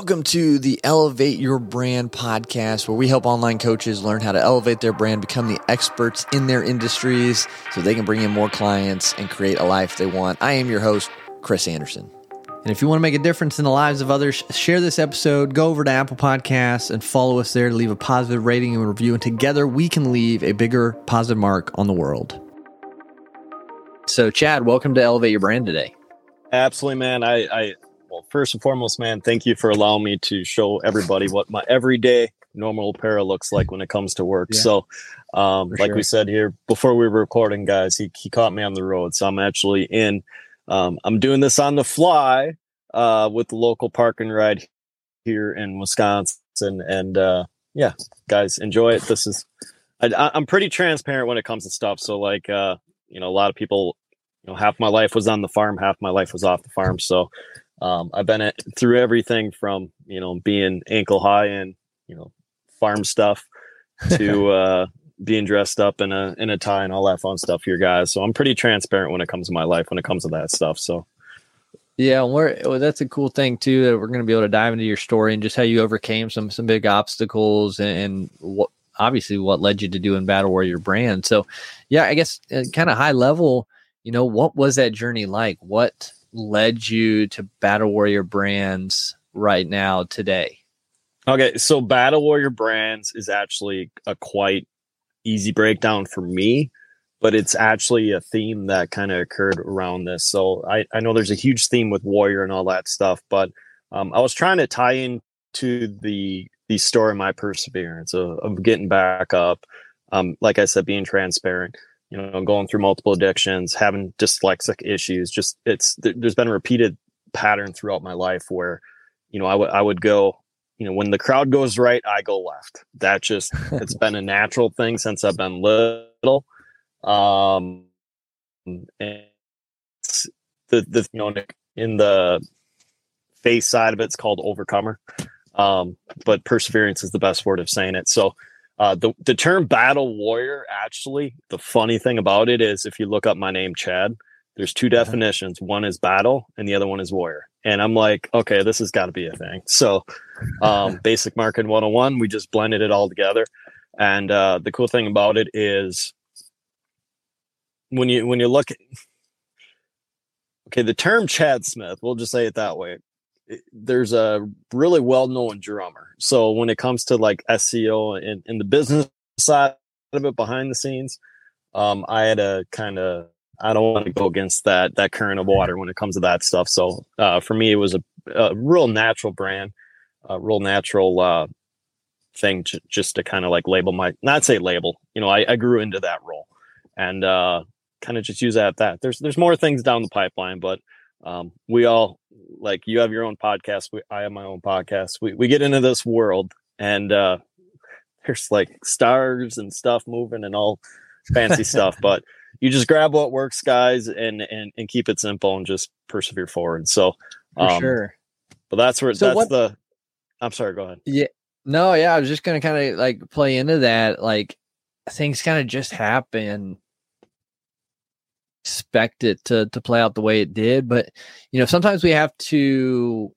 Welcome to the Elevate Your Brand podcast, where we help online coaches learn how to elevate their brand, become the experts in their industries so they can bring in more clients and create a life they want. I am your host, Chris Anderson. And if you want to make a difference in the lives of others, share this episode, go over to Apple Podcasts and follow us there to leave a positive rating and review. And together we can leave a bigger positive mark on the world. So, Chad, welcome to Elevate Your Brand today. Absolutely, man. I, I, well, first and foremost, man, thank you for allowing me to show everybody what my everyday normal apparel looks like when it comes to work. Yeah, so, um, like sure. we said here before we were recording, guys, he, he caught me on the road. So I'm actually in um, I'm doing this on the fly uh, with the local park and ride here in Wisconsin, and uh, yeah, guys, enjoy it. This is I, am pretty transparent when it comes to stuff. So like, uh, you know, a lot of people, you know, half my life was on the farm, half my life was off the farm. So um, I've been at, through everything from you know being ankle high and you know farm stuff to uh, being dressed up in a in a tie and all that fun stuff here, guys. So I'm pretty transparent when it comes to my life when it comes to that stuff. So yeah, we're well, that's a cool thing too that we're going to be able to dive into your story and just how you overcame some some big obstacles and, and what obviously what led you to doing Battle Warrior brand. So yeah, I guess uh, kind of high level, you know, what was that journey like? What led you to Battle Warrior brands right now today? Okay, so Battle Warrior Brands is actually a quite easy breakdown for me, but it's actually a theme that kind of occurred around this. So I, I know there's a huge theme with Warrior and all that stuff, but um, I was trying to tie into the the story of my perseverance of, of getting back up. Um, like I said, being transparent, you know, going through multiple addictions, having dyslexic issues. Just it's there's been a repeated pattern throughout my life where, you know, I would I would go you know, when the crowd goes right, I go left. That just it's been a natural thing since I've been little. Um, and the the you know in the face side of it, it's called overcomer. Um, but perseverance is the best word of saying it. So uh, the the term battle warrior actually, the funny thing about it is if you look up my name, Chad, there's two uh-huh. definitions. One is battle and the other one is warrior. And I'm like, okay, this has got to be a thing. So, um, basic marketing 101, we just blended it all together. And uh, the cool thing about it is when you when you look at okay, the term Chad Smith, we'll just say it that way. There's a really well-known drummer. So when it comes to like SEO and, and the business side of it behind the scenes, um, I had to kind of I don't want to go against that that current of water when it comes to that stuff. So uh, for me, it was a, a, real natural brand, a real natural uh, thing to, just to kind of like label my not say label. You know, I, I grew into that role and uh, kind of just use that. That there's there's more things down the pipeline, but um, we all like you have your own podcast. We, I have my own podcast. We we get into this world and uh, there's like stars and stuff moving and all fancy stuff, but you just grab what works, guys, and and and keep it simple and just persevere forward. So, um, sure. But that's where so that's what, the. I'm sorry. Go ahead. Yeah. No. Yeah. I was just gonna kind of like play into that. Like things kind of just happen. Expect it to to play out the way it did, but you know sometimes we have to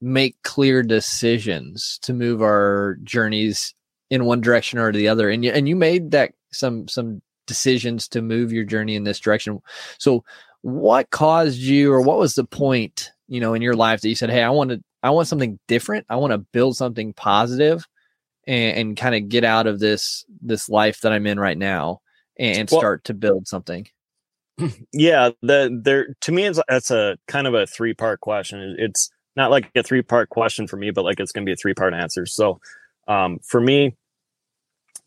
make clear decisions to move our journeys in one direction or the other and you and you made that some some decisions to move your journey in this direction. So, what caused you, or what was the point, you know, in your life that you said, "Hey, I want to, I want something different. I want to build something positive, and, and kind of get out of this this life that I'm in right now, and well, start to build something." Yeah, the there to me, it's that's a kind of a three part question. It's not like a three part question for me, but like it's going to be a three part answer. So, um, for me,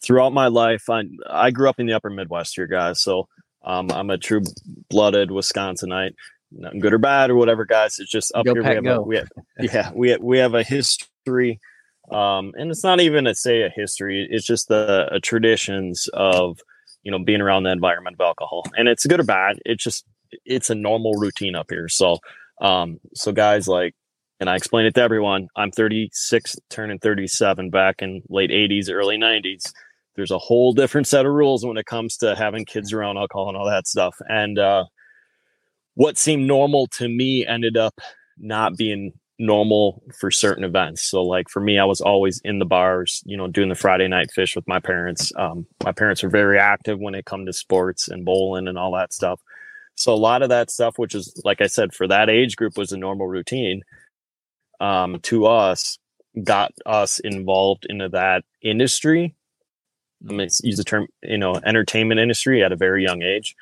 throughout my life, I I grew up in the Upper Midwest here, guys. So um, I'm a true blooded Wisconsinite. Nothing good or bad or whatever, guys. It's just up go here. we have, a, we have, yeah, we have, we have a history, um, and it's not even to say a history. It's just the traditions of you know being around the environment of alcohol, and it's good or bad. It's just it's a normal routine up here. So, um, so guys like and I explain it to everyone. I'm 36, turning 37 back in late 80s, early 90s there's a whole different set of rules when it comes to having kids around alcohol and all that stuff. And uh, what seemed normal to me ended up not being normal for certain events. So like for me, I was always in the bars, you know, doing the Friday night fish with my parents. Um, my parents were very active when it come to sports and bowling and all that stuff. So a lot of that stuff, which is like I said, for that age group was a normal routine. Um, to us, got us involved into that industry. I'm to use the term, you know, entertainment industry at a very young age.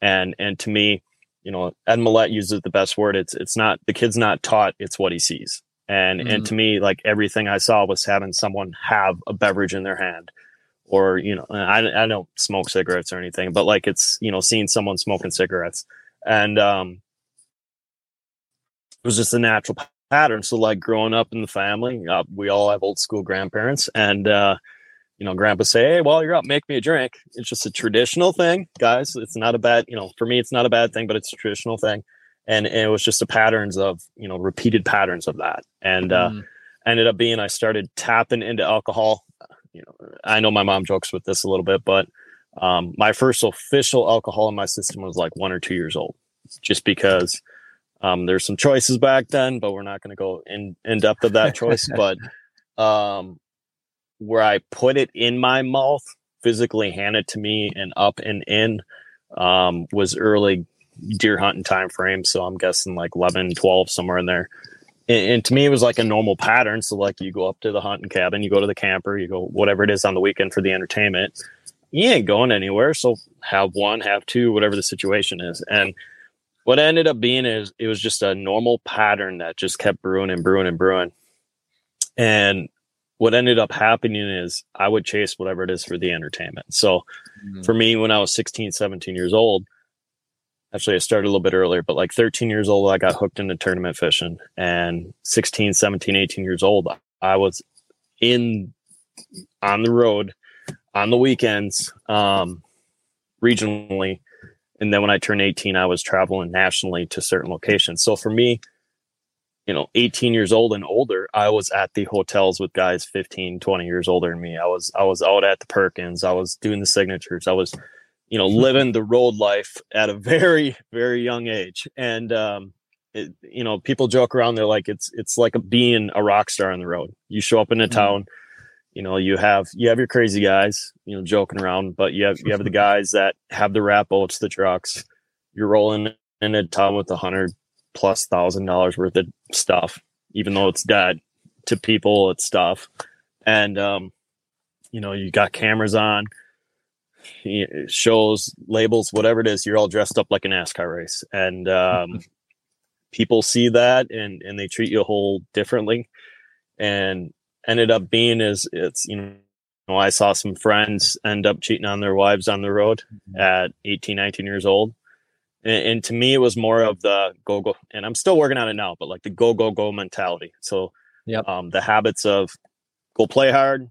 And and to me, you know, Ed Mylett uses the best word. It's it's not the kid's not taught, it's what he sees. And mm-hmm. and to me, like everything I saw was having someone have a beverage in their hand. Or, you know, I, I don't smoke cigarettes or anything, but like it's, you know, seeing someone smoking cigarettes. And um it was just a natural pattern. So like growing up in the family, uh, we all have old school grandparents and uh you know, grandpa say, Hey, while you're up, make me a drink. It's just a traditional thing, guys. It's not a bad, you know, for me, it's not a bad thing, but it's a traditional thing. And, and it was just the patterns of, you know, repeated patterns of that. And, uh, mm. ended up being, I started tapping into alcohol. You know, I know my mom jokes with this a little bit, but, um, my first official alcohol in my system was like one or two years old, just because, um, there's some choices back then, but we're not going to go in, in depth of that choice. but, um, where I put it in my mouth, physically hand it to me and up and in, um, was early deer hunting time frame. So I'm guessing like 11, 12, somewhere in there. And, and, to me, it was like a normal pattern. So like you go up to the hunting cabin, you go to the camper, you go whatever it is on the weekend for the entertainment. You ain't going anywhere. So have one, have two, whatever the situation is. And what ended up being is it was just a normal pattern that just kept brewing and brewing and brewing. And what ended up happening is I would chase whatever it is for the entertainment. So mm-hmm. for me, when I was 16, 17 years old, actually I started a little bit earlier, but like 13 years old, I got hooked into tournament fishing and 16, 17, 18 years old, I was in on the road on the weekends, um, regionally. And then when I turned 18, I was traveling nationally to certain locations. So for me, you know 18 years old and older i was at the hotels with guys 15 20 years older than me. I was i was out at the perkins. I was doing the signatures. I was you know living the road life at a very very young age. And um it, you know people joke around they're like it's it's like a, being a rock star on the road. You show up in a mm-hmm. town you know you have you have your crazy guys you know joking around but you have you have the guys that have the wrap boats the trucks. You're rolling in a town with a hundred plus thousand dollars worth of stuff, even though it's dead to people, it's stuff. And, um, you know, you got cameras on, shows, labels, whatever it is, you're all dressed up like a NASCAR race. And, um, people see that and, and they treat you a whole differently. And ended up being is it's, you know, I saw some friends end up cheating on their wives on the road mm-hmm. at 18, 19 years old and, and, to me, it was more of the go go. And I'm still working on it now, but like the go go go mentality. So, yeah, um, the habits of go play hard,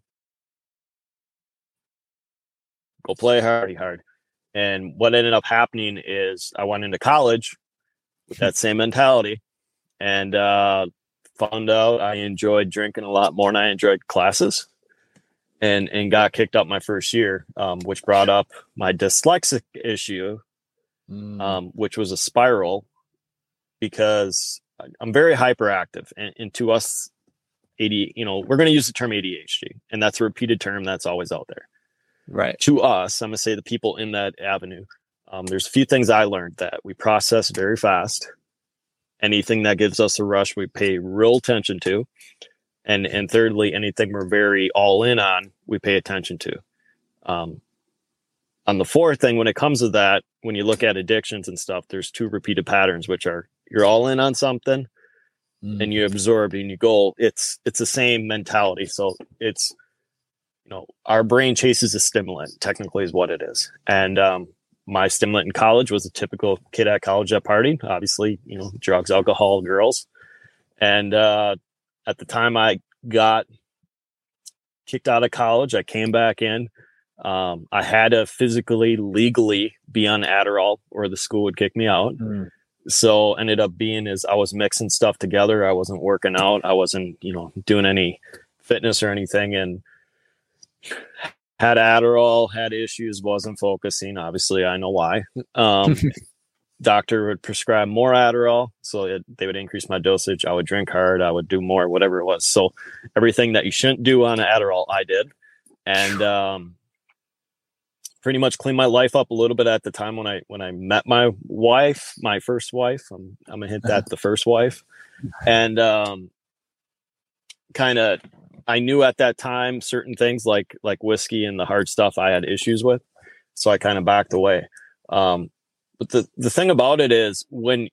go play hard, hard. And what ended up happening is I went into college with that same mentality, and uh, found out I enjoyed drinking a lot more than I enjoyed classes and and got kicked up my first year, um, which brought up my dyslexic issue, mm. um, which was a spiral because I'm very hyperactive, and, and to us, AD, you know, we're going to use the term ADHD, and that's a repeated term that's always out there. Right. To us, I'm going to say the people in that avenue. Um, there's a few things I learned that we process very fast. Anything that gives us a rush, we pay real attention to, and and thirdly, anything we're very all in on, we pay attention to. Um, on the fourth thing, when it comes to that, when you look at addictions and stuff, there's two repeated patterns, which are you're all in on something mm. and you absorb and you go, it's it's the same mentality. So it's you know, our brain chases a stimulant, technically is what it is. And um my stimulant in college was a typical kid at college at party, obviously, you know, drugs, alcohol, girls. And uh at the time I got kicked out of college, I came back in um, I had to physically, legally be on Adderall, or the school would kick me out. Mm. So ended up being is I was mixing stuff together. I wasn't working out. I wasn't, you know, doing any fitness or anything, and had Adderall, had issues, wasn't focusing. Obviously, I know why. Um, doctor would prescribe more Adderall, so it, they would increase my dosage. I would drink hard. I would do more, whatever it was. So everything that you shouldn't do on Adderall, I did, and um, pretty much cleaned my life up a little bit at the time when I when I met my wife, my first wife. I'm I'm gonna hit that the first wife, and um, kind of I knew at that time certain things like like whiskey and the hard stuff I had issues with, so I kind of backed away. Um, but the the thing about it is when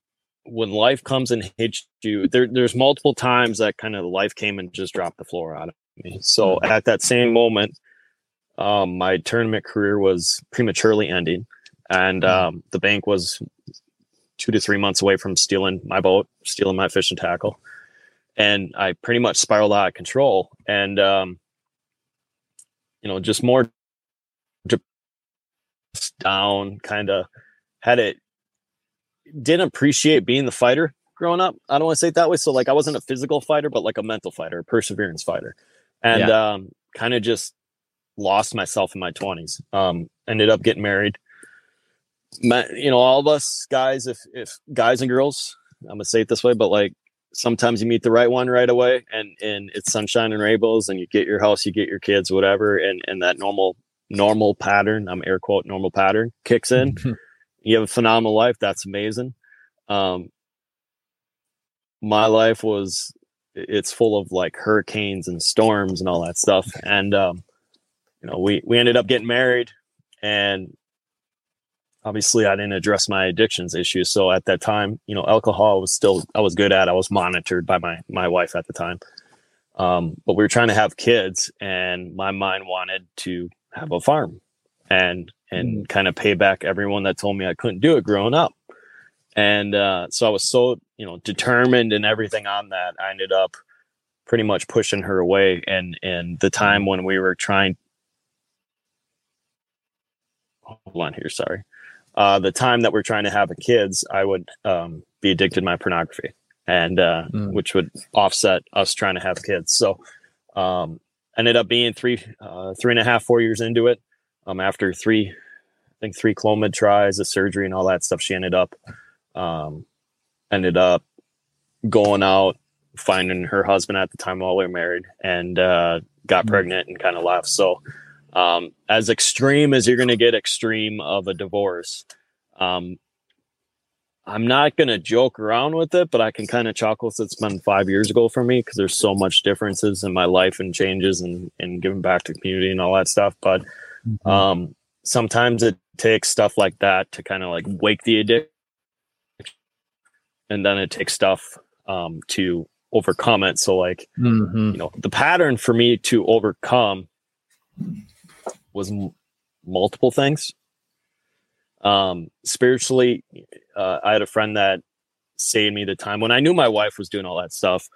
when life comes and hits you, there there's multiple times that kind of life came and just dropped the floor out of me. So mm-hmm. at that same moment, um, my tournament career was prematurely ending, and mm-hmm. um, the bank was two to three months away from stealing my boat, stealing my fishing tackle, and I pretty much spiraled out of control. And um, you know, just more down, kind of had it didn't appreciate being the fighter growing up. I don't want to say it that way. So like I wasn't a physical fighter, but like a mental fighter, a perseverance fighter. And yeah. um kind of just lost myself in my 20s. Um ended up getting married. Met, you know, all of us guys, if if guys and girls, I'm gonna say it this way, but like sometimes you meet the right one right away and and it's sunshine and rainbows and you get your house, you get your kids, whatever, and and that normal normal pattern, I'm air quote normal pattern kicks in. you have a phenomenal life. That's amazing. Um, my life was it's full of like hurricanes and storms and all that stuff. And um, you know, we we ended up getting married, and obviously I didn't address my addictions issues. So at that time, you know, alcohol was still I was good at. I was monitored by my my wife at the time. Um, but we were trying to have kids, and my mind wanted to have a farm, and and mm. kind of pay back everyone that told me I couldn't do it growing up. And uh, so I was so, you know, determined and everything on that. I ended up pretty much pushing her away. And and the time when we were trying, hold on here, sorry. Uh, the time that we're trying to have a kids, I would um, be addicted to my pornography, and uh, mm. which would offset us trying to have kids. So um, ended up being three, uh, three and a half, four years into it. Um, after three I think three Clomid tries, the surgery and all that stuff. She ended up um, ended up going out, finding her husband at the time while we were married, and uh, got mm-hmm. pregnant and kind of left. So, um, as extreme as you're going to get extreme of a divorce, um, I'm not going to joke around with it, but I can kind of chuckle. Since it's been five years ago for me because there's so much differences in my life and changes and, and giving back to community and all that stuff. But mm-hmm. um, sometimes it takes stuff like that to kind of like wake the addiction and then it takes stuff um, to overcome it so like mm-hmm. you know the pattern for me to overcome was m- multiple things um spiritually uh, i had a friend that saved me the time when i knew my wife was doing all that stuff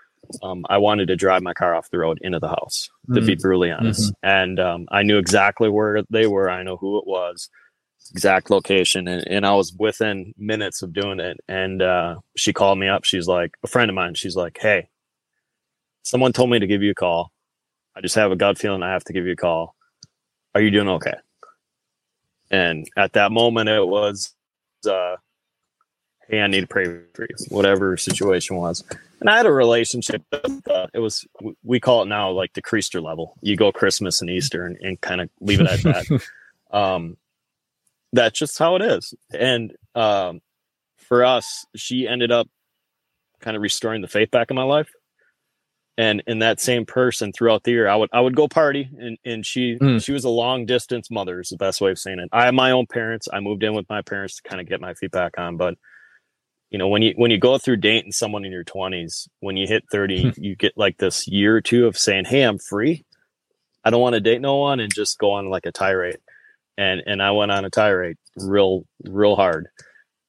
um, I wanted to drive my car off the road into the house, to mm-hmm. be brutally honest. Mm-hmm. And um, I knew exactly where they were. I know who it was, exact location, and, and I was within minutes of doing it. And uh, she called me up. She's like, a friend of mine. She's like, "Hey, someone told me to give you a call. I just have a gut feeling I have to give you a call. Are you doing okay?" And at that moment, it was, uh, "Hey, I need to pray for you." Whatever situation was and I had a relationship. With, uh, it was we call it now like the Creaster level. You go Christmas and Easter and, and kind of leave it at that. um, that's just how it is. And um, for us, she ended up kind of restoring the faith back in my life. And in that same person throughout the year, I would I would go party, and and she mm. she was a long distance mother is the best way of saying it. I have my own parents. I moved in with my parents to kind of get my feet back on, but you know when you when you go through dating someone in your 20s when you hit 30 hmm. you get like this year or two of saying hey i'm free i don't want to date no one and just go on like a tirade and and i went on a tirade real real hard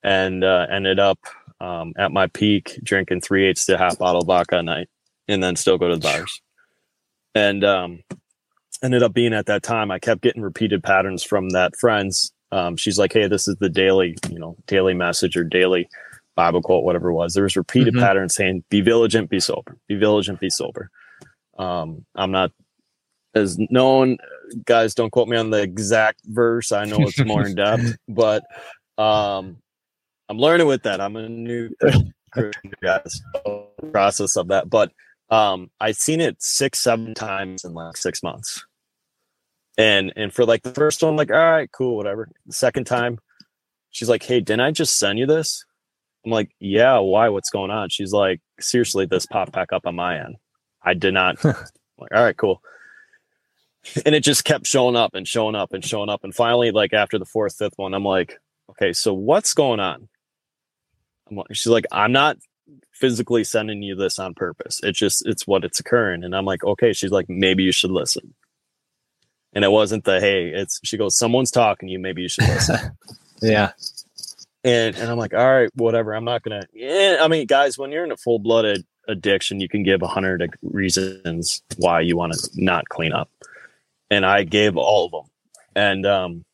and uh, ended up um, at my peak drinking three eighths to half bottle of vodka a night and then still go to the bars and um, ended up being at that time i kept getting repeated patterns from that friends um, she's like hey this is the daily you know daily message or daily Bible quote, whatever it was. There was repeated mm-hmm. patterns saying, "Be vigilant, be sober. Be vigilant, be sober." Um, I'm not as known, guys. Don't quote me on the exact verse. I know it's more in depth, but um, I'm learning with that. I'm a new guys process of that, but um, I've seen it six, seven times in like six months. And and for like the first one, like, all right, cool, whatever. The second time, she's like, Hey, didn't I just send you this? I'm like, Yeah, why? What's going on? She's like, seriously, this popped back up on my end. I did not like, all right, cool. And it just kept showing up and showing up and showing up. And finally, like after the fourth, fifth one, I'm like, okay, so what's going on? I'm like, she's like, I'm not physically sending you this on purpose. It's just it's what it's occurring. And I'm like, okay. She's like, maybe you should listen. And it wasn't the hey, it's she goes, someone's talking to you, maybe you should listen. yeah. And and I'm like, all right, whatever. I'm not gonna yeah, I mean, guys, when you're in a full blooded addiction, you can give a hundred reasons why you want to not clean up. And I gave all of them. And um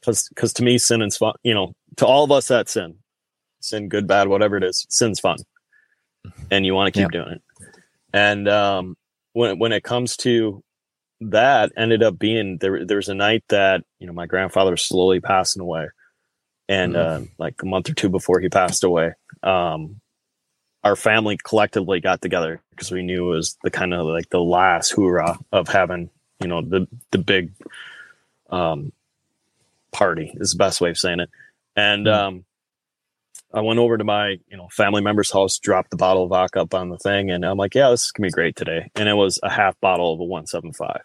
because because to me sin is fun, you know, to all of us that sin, sin, good, bad, whatever it is, sin's fun, and you want to keep yeah. doing it. And um, when when it comes to that, ended up being there. There was a night that you know my grandfather was slowly passing away, and mm-hmm. uh, like a month or two before he passed away, um, our family collectively got together because we knew it was the kind of like the last hoorah of having you know the the big um party is the best way of saying it and mm-hmm. um I went over to my, you know, family member's house, dropped the bottle of vodka up on the thing, and I'm like, yeah, this is gonna be great today. And it was a half bottle of a 175.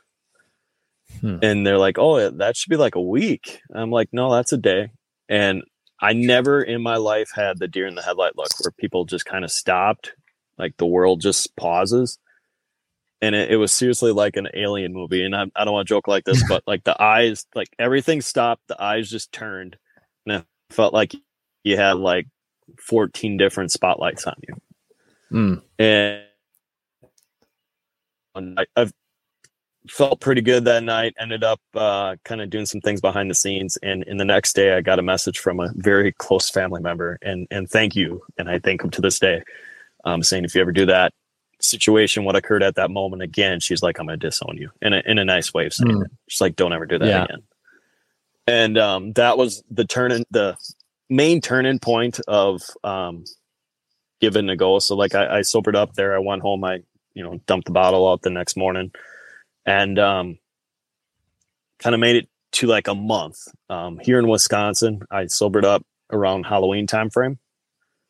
Hmm. And they're like, oh, that should be like a week. I'm like, no, that's a day. And I never in my life had the deer in the headlight look where people just kind of stopped, like the world just pauses. And it, it was seriously like an alien movie. And I, I don't want to joke like this, but like the eyes, like everything stopped, the eyes just turned. And it felt like you had like 14 different spotlights on you. Mm. And I, have felt pretty good that night. Ended up uh, kind of doing some things behind the scenes. And in the next day, I got a message from a very close family member and, and thank you. And I thank him to this day, um, saying, if you ever do that situation, what occurred at that moment again, she's like, I'm going to disown you in a, in a nice way of saying mm. it. She's like, don't ever do that yeah. again. And um, that was the turn in the main turning point of um, giving a go. So like I, I, sobered up there. I went home. I you know dumped the bottle out the next morning, and um, kind of made it to like a month um, here in Wisconsin. I sobered up around Halloween time frame.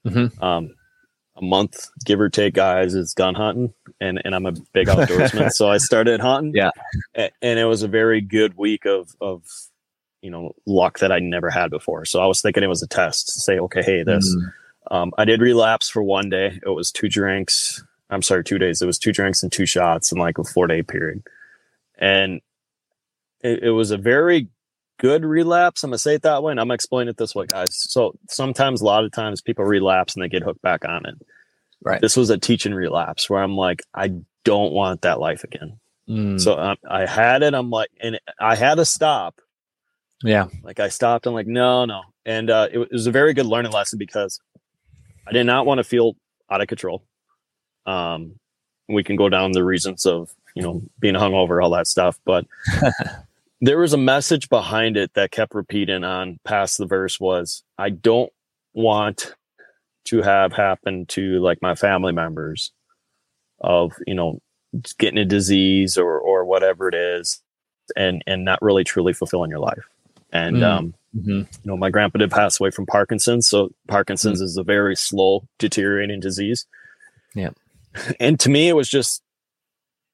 Mm-hmm. Um, a month, give or take, guys, is gun hunting, and and I'm a big outdoorsman, so I started hunting. Yeah, and it was a very good week of of you know luck that I never had before. So I was thinking it was a test to say, okay, hey, this. Mm. Um, I did relapse for one day. It was two drinks. I'm sorry, two days. It was two drinks and two shots in like a four day period, and it, it was a very good relapse. I'm gonna say it that way, and I'm gonna explain it this way, guys. So sometimes, a lot of times, people relapse and they get hooked back on it. Right. This was a teaching relapse where I'm like, I don't want that life again. Mm. So um, I had it. I'm like, and I had to stop yeah. Like I stopped. I'm like, no, no. And uh, it, it was a very good learning lesson because I did not want to feel out of control. Um, we can go down the reasons of, you know, being hungover, all that stuff. But there was a message behind it that kept repeating on past the verse was, I don't want to have happen to like my family members of, you know, getting a disease or, or whatever it is and, and not really truly fulfilling your life. And mm. um, mm-hmm. you know, my grandpa did pass away from Parkinson's. So Parkinson's mm. is a very slow deteriorating disease. Yeah. And to me, it was just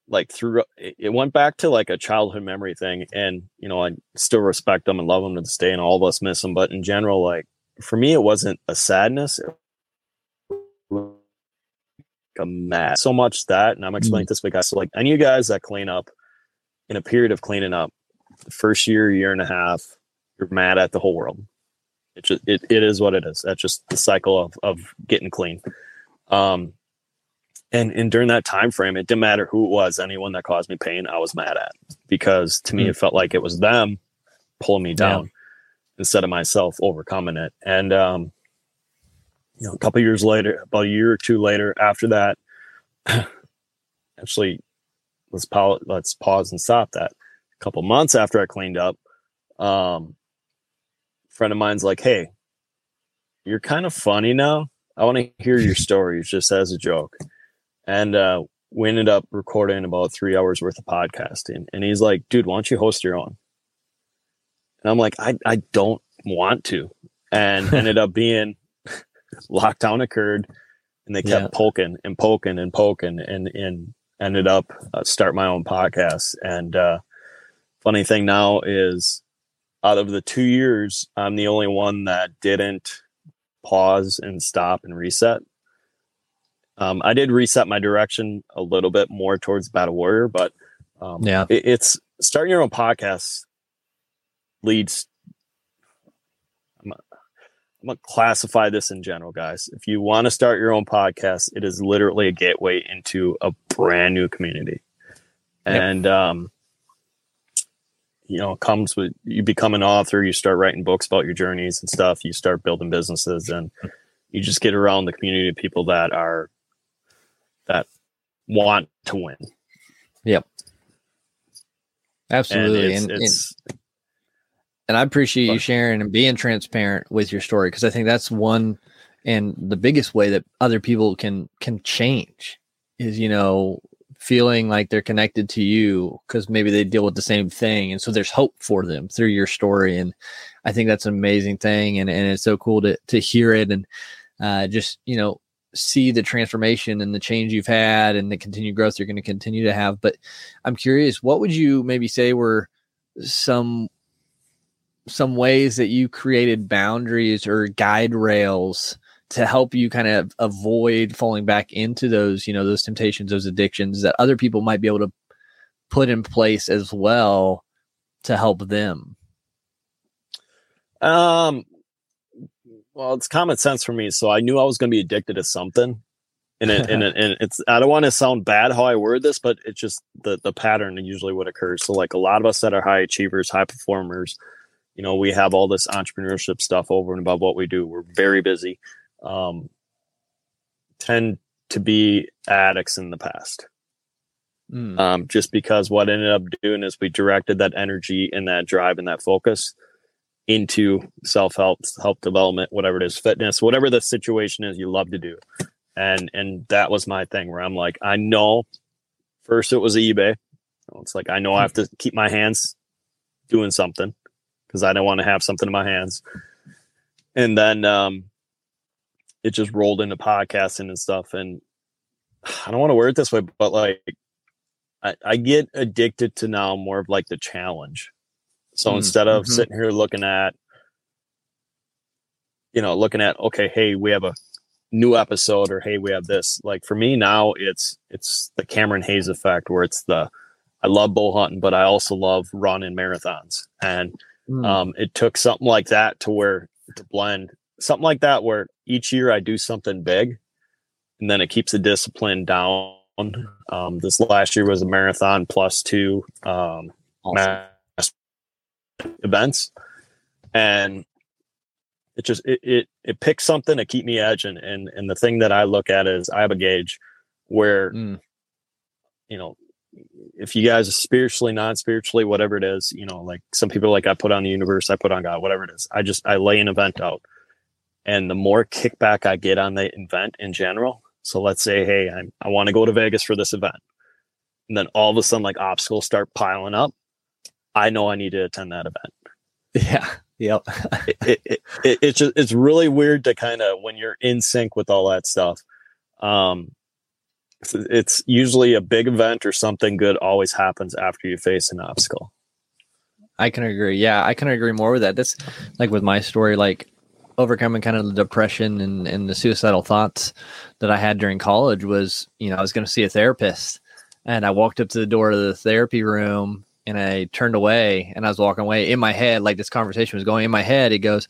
like through it went back to like a childhood memory thing. And you know, I still respect them and love them to this day, and all of us miss them. But in general, like for me, it wasn't a sadness. a mad so much that, and I'm explaining mm. this because so like any of you guys that clean up in a period of cleaning up, the first year, year and a half, you're mad at the whole world. It just it, it is what it is. That's just the cycle of of getting clean. Um and and during that time frame, it didn't matter who it was, anyone that caused me pain, I was mad at because to me mm. it felt like it was them pulling me down yeah. instead of myself overcoming it. And um, you know, a couple years later, about a year or two later after that, actually let's pause let's pause and stop that. A couple months after I cleaned up, um, friend of mine's like, hey, you're kind of funny now. I want to hear your stories just as a joke. And uh, we ended up recording about three hours worth of podcasting. And he's like, dude, why don't you host your own? And I'm like, I, I don't want to. And ended up being lockdown occurred and they kept yeah. poking and poking and poking and, and ended up uh, start my own podcast. And uh, funny thing now is out of the two years, I'm the only one that didn't pause and stop and reset. Um, I did reset my direction a little bit more towards Battle Warrior, but um, yeah, it, it's starting your own podcast leads. I'm, I'm gonna classify this in general, guys. If you want to start your own podcast, it is literally a gateway into a brand new community, yep. and um, you know comes with you become an author you start writing books about your journeys and stuff you start building businesses and you just get around the community of people that are that want to win. Yep. Absolutely. and, it's, and, it's, and i appreciate you sharing and being transparent with your story because i think that's one and the biggest way that other people can can change is you know feeling like they're connected to you because maybe they deal with the same thing and so there's hope for them through your story and i think that's an amazing thing and, and it's so cool to to hear it and uh, just you know see the transformation and the change you've had and the continued growth you're going to continue to have but i'm curious what would you maybe say were some some ways that you created boundaries or guide rails to help you kind of avoid falling back into those, you know, those temptations, those addictions that other people might be able to put in place as well to help them? Um, well, it's common sense for me. So I knew I was going to be addicted to something. And, it, and, it, and it's, I don't want to sound bad how I word this, but it's just the, the pattern usually what occurs. So like a lot of us that are high achievers, high performers, you know, we have all this entrepreneurship stuff over and above what we do. We're very busy um, tend to be addicts in the past. Mm. Um, just because what ended up doing is we directed that energy and that drive and that focus into self help, help development, whatever it is, fitness, whatever the situation is you love to do. And and that was my thing where I'm like, I know first it was eBay. It's like I know I have to keep my hands doing something because I don't want to have something in my hands. And then um, it just rolled into podcasting and stuff. And I don't want to word it this way, but like I, I get addicted to now more of like the challenge. So mm, instead of mm-hmm. sitting here looking at, you know, looking at, okay, hey, we have a new episode or hey, we have this. Like for me now, it's it's the Cameron Hanes effect where it's the I love bow hunting, but I also love running marathons. And mm. um, it took something like that to where to blend something like that where each year I do something big and then it keeps the discipline down. Um, this last year was a marathon plus two um, awesome. events. And it just it, it it picks something to keep me edging and and the thing that I look at is I have a gauge where mm. you know if you guys are spiritually non-spiritually whatever it is you know like some people like i put on the universe i put on god whatever it is i just i lay an event out and the more kickback I get on the event in general. So let's say, hey, I'm, I want to go to Vegas for this event. And then all of a sudden, like obstacles start piling up. I know I need to attend that event. Yeah. Yep. it, it, it, it, it's just, it's really weird to kind of when you're in sync with all that stuff. Um, it's, it's usually a big event or something good always happens after you face an obstacle. I can agree. Yeah, I can agree more with that. This, like with my story, like overcoming kind of the depression and, and the suicidal thoughts that I had during college was, you know, I was going to see a therapist and I walked up to the door of the therapy room and I turned away and I was walking away in my head, like this conversation was going in my head. It goes,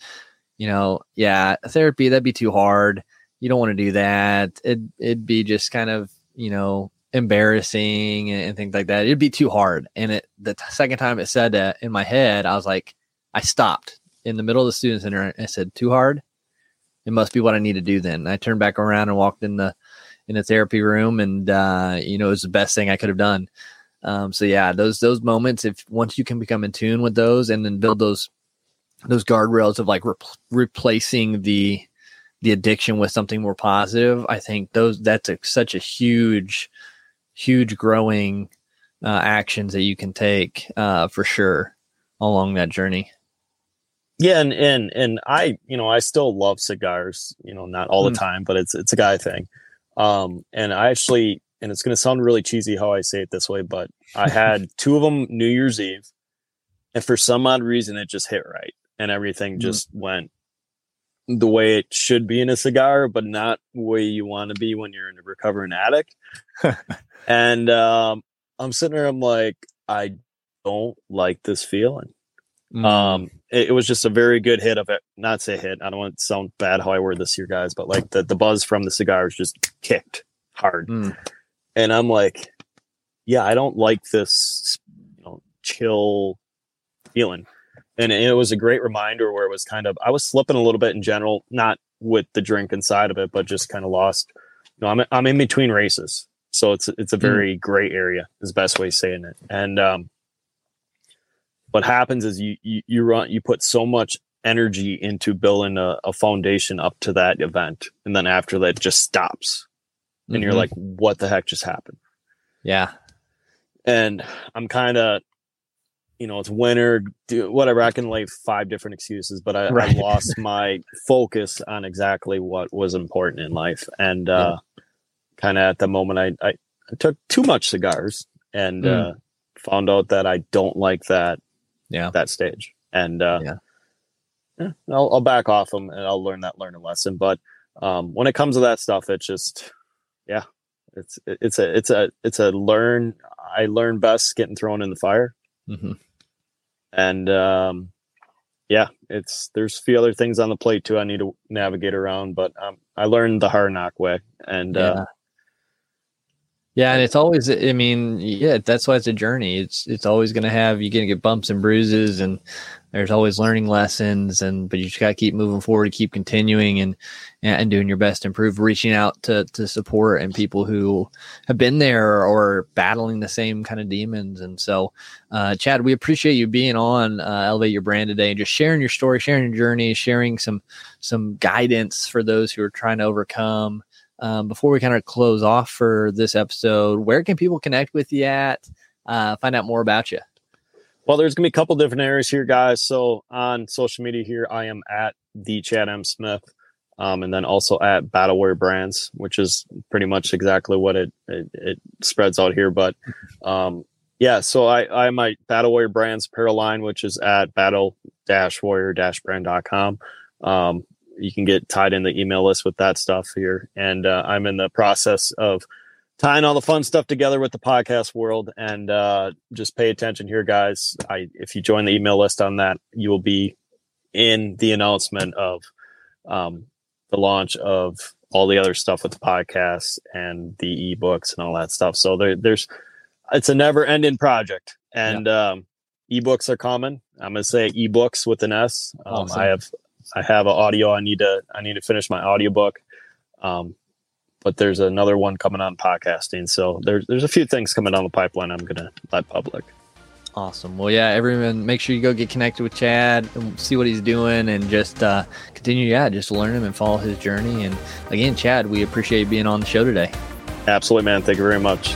you know, yeah, therapy, that'd be too hard. You don't want to do that. It, it'd be just kind of, you know, embarrassing and, and things like that. It'd be too hard. And it, the t- second time it said that in my head, I was like, I stopped in the middle of the student center. I said, "Too hard." It must be what I need to do. Then I turned back around and walked in the in the therapy room, and uh, you know, it was the best thing I could have done. Um, so yeah, those those moments, if once you can become in tune with those, and then build those those guardrails of like re- replacing the the addiction with something more positive, I think those that's a, such a huge, huge growing uh, actions that you can take uh, for sure along that journey. Yeah, and and and I, you know, I still love cigars. You know, not all the mm. time, but it's it's a guy thing. Um, and I actually, and it's going to sound really cheesy how I say it this way, but I had two of them New Year's Eve, and for some odd reason, it just hit right, and everything mm. just went the way it should be in a cigar, but not the way you want to be when you're in a recovering addict. and um, I'm sitting there, I'm like, I don't like this feeling. Mm. Um, it, it, was just a very good hit of it. Not say hit. I don't want to sound bad how I word this here, guys, but like the, the buzz from the cigars just kicked hard. Mm. And I'm like, yeah, I don't like this, you know, chill feeling. And it was a great reminder where it was kind of, I was slipping a little bit in general, not with the drink inside of it, but just kind of lost. You know, I'm, I'm in between races. So it's, it's a hmm. very mm. gray area is the best way of saying it. And, um, what happens is you, you, you run, you put so much energy into building a, a, foundation up to that event. And then after that, it just stops. And mm-hmm. you're like, what the heck just happened? Yeah. And I'm kind of, you know, it's winter, do, whatever. I can lay five different excuses, but I, right. I lost my focus on exactly what was important in life. And uh, yeah. kind of at the moment, I, I, I, took too much cigars and mm. uh, found out that I don't like that yeah. that stage. And uh yeah, yeah I'll, I'll back off them and i'll learn that learning lesson. But um when it comes to that stuff it's just yeah it's it's a it's a it's a learn i learn best getting thrown in the fire. Mm-hmm. and um yeah it's there's a few other things on the plate too i need to navigate around but um i learned the hard knock way. And uh, yeah. uh yeah, and it's always I mean, yeah, that's why it's a journey. It's it's always gonna have you're gonna get bumps and bruises and there's always learning lessons and but you just gotta keep moving forward, keep continuing and and doing your best to improve, reaching out to to support and people who have been there or battling the same kind of demons. And so uh, Chad, we appreciate you being on uh, Elevate Your Brand today and just sharing your story, sharing your journey, sharing some some guidance for those who are trying to overcome um, before we kind of close off for this episode, where can people connect with you at? Uh, find out more about you. Well, there's gonna be a couple different areas here, guys. So on social media here, I am at the Chad M Smith, um, and then also at Battle Warrior Brands, which is pretty much exactly what it it, it spreads out here. But um, yeah, so I I my Battle Warrior Brands apparel line, which is at battle warrior brand.com. Um, you can get tied in the email list with that stuff here. And uh, I'm in the process of tying all the fun stuff together with the podcast world. And uh, just pay attention here, guys. I if you join the email list on that, you will be in the announcement of um, the launch of all the other stuff with the podcast and the ebooks and all that stuff. So there, there's it's a never ending project. And yeah. um, ebooks are common. I'm gonna say ebooks with an S. Um, awesome. I have I have an audio. I need to I need to finish my audiobook. Um, but there's another one coming on podcasting. So there's there's a few things coming down the pipeline. I'm gonna let public. Awesome. Well, yeah, everyone, make sure you go get connected with Chad and see what he's doing, and just uh, continue. Yeah, just learn him and follow his journey. And again, Chad, we appreciate you being on the show today. Absolutely, man. Thank you very much.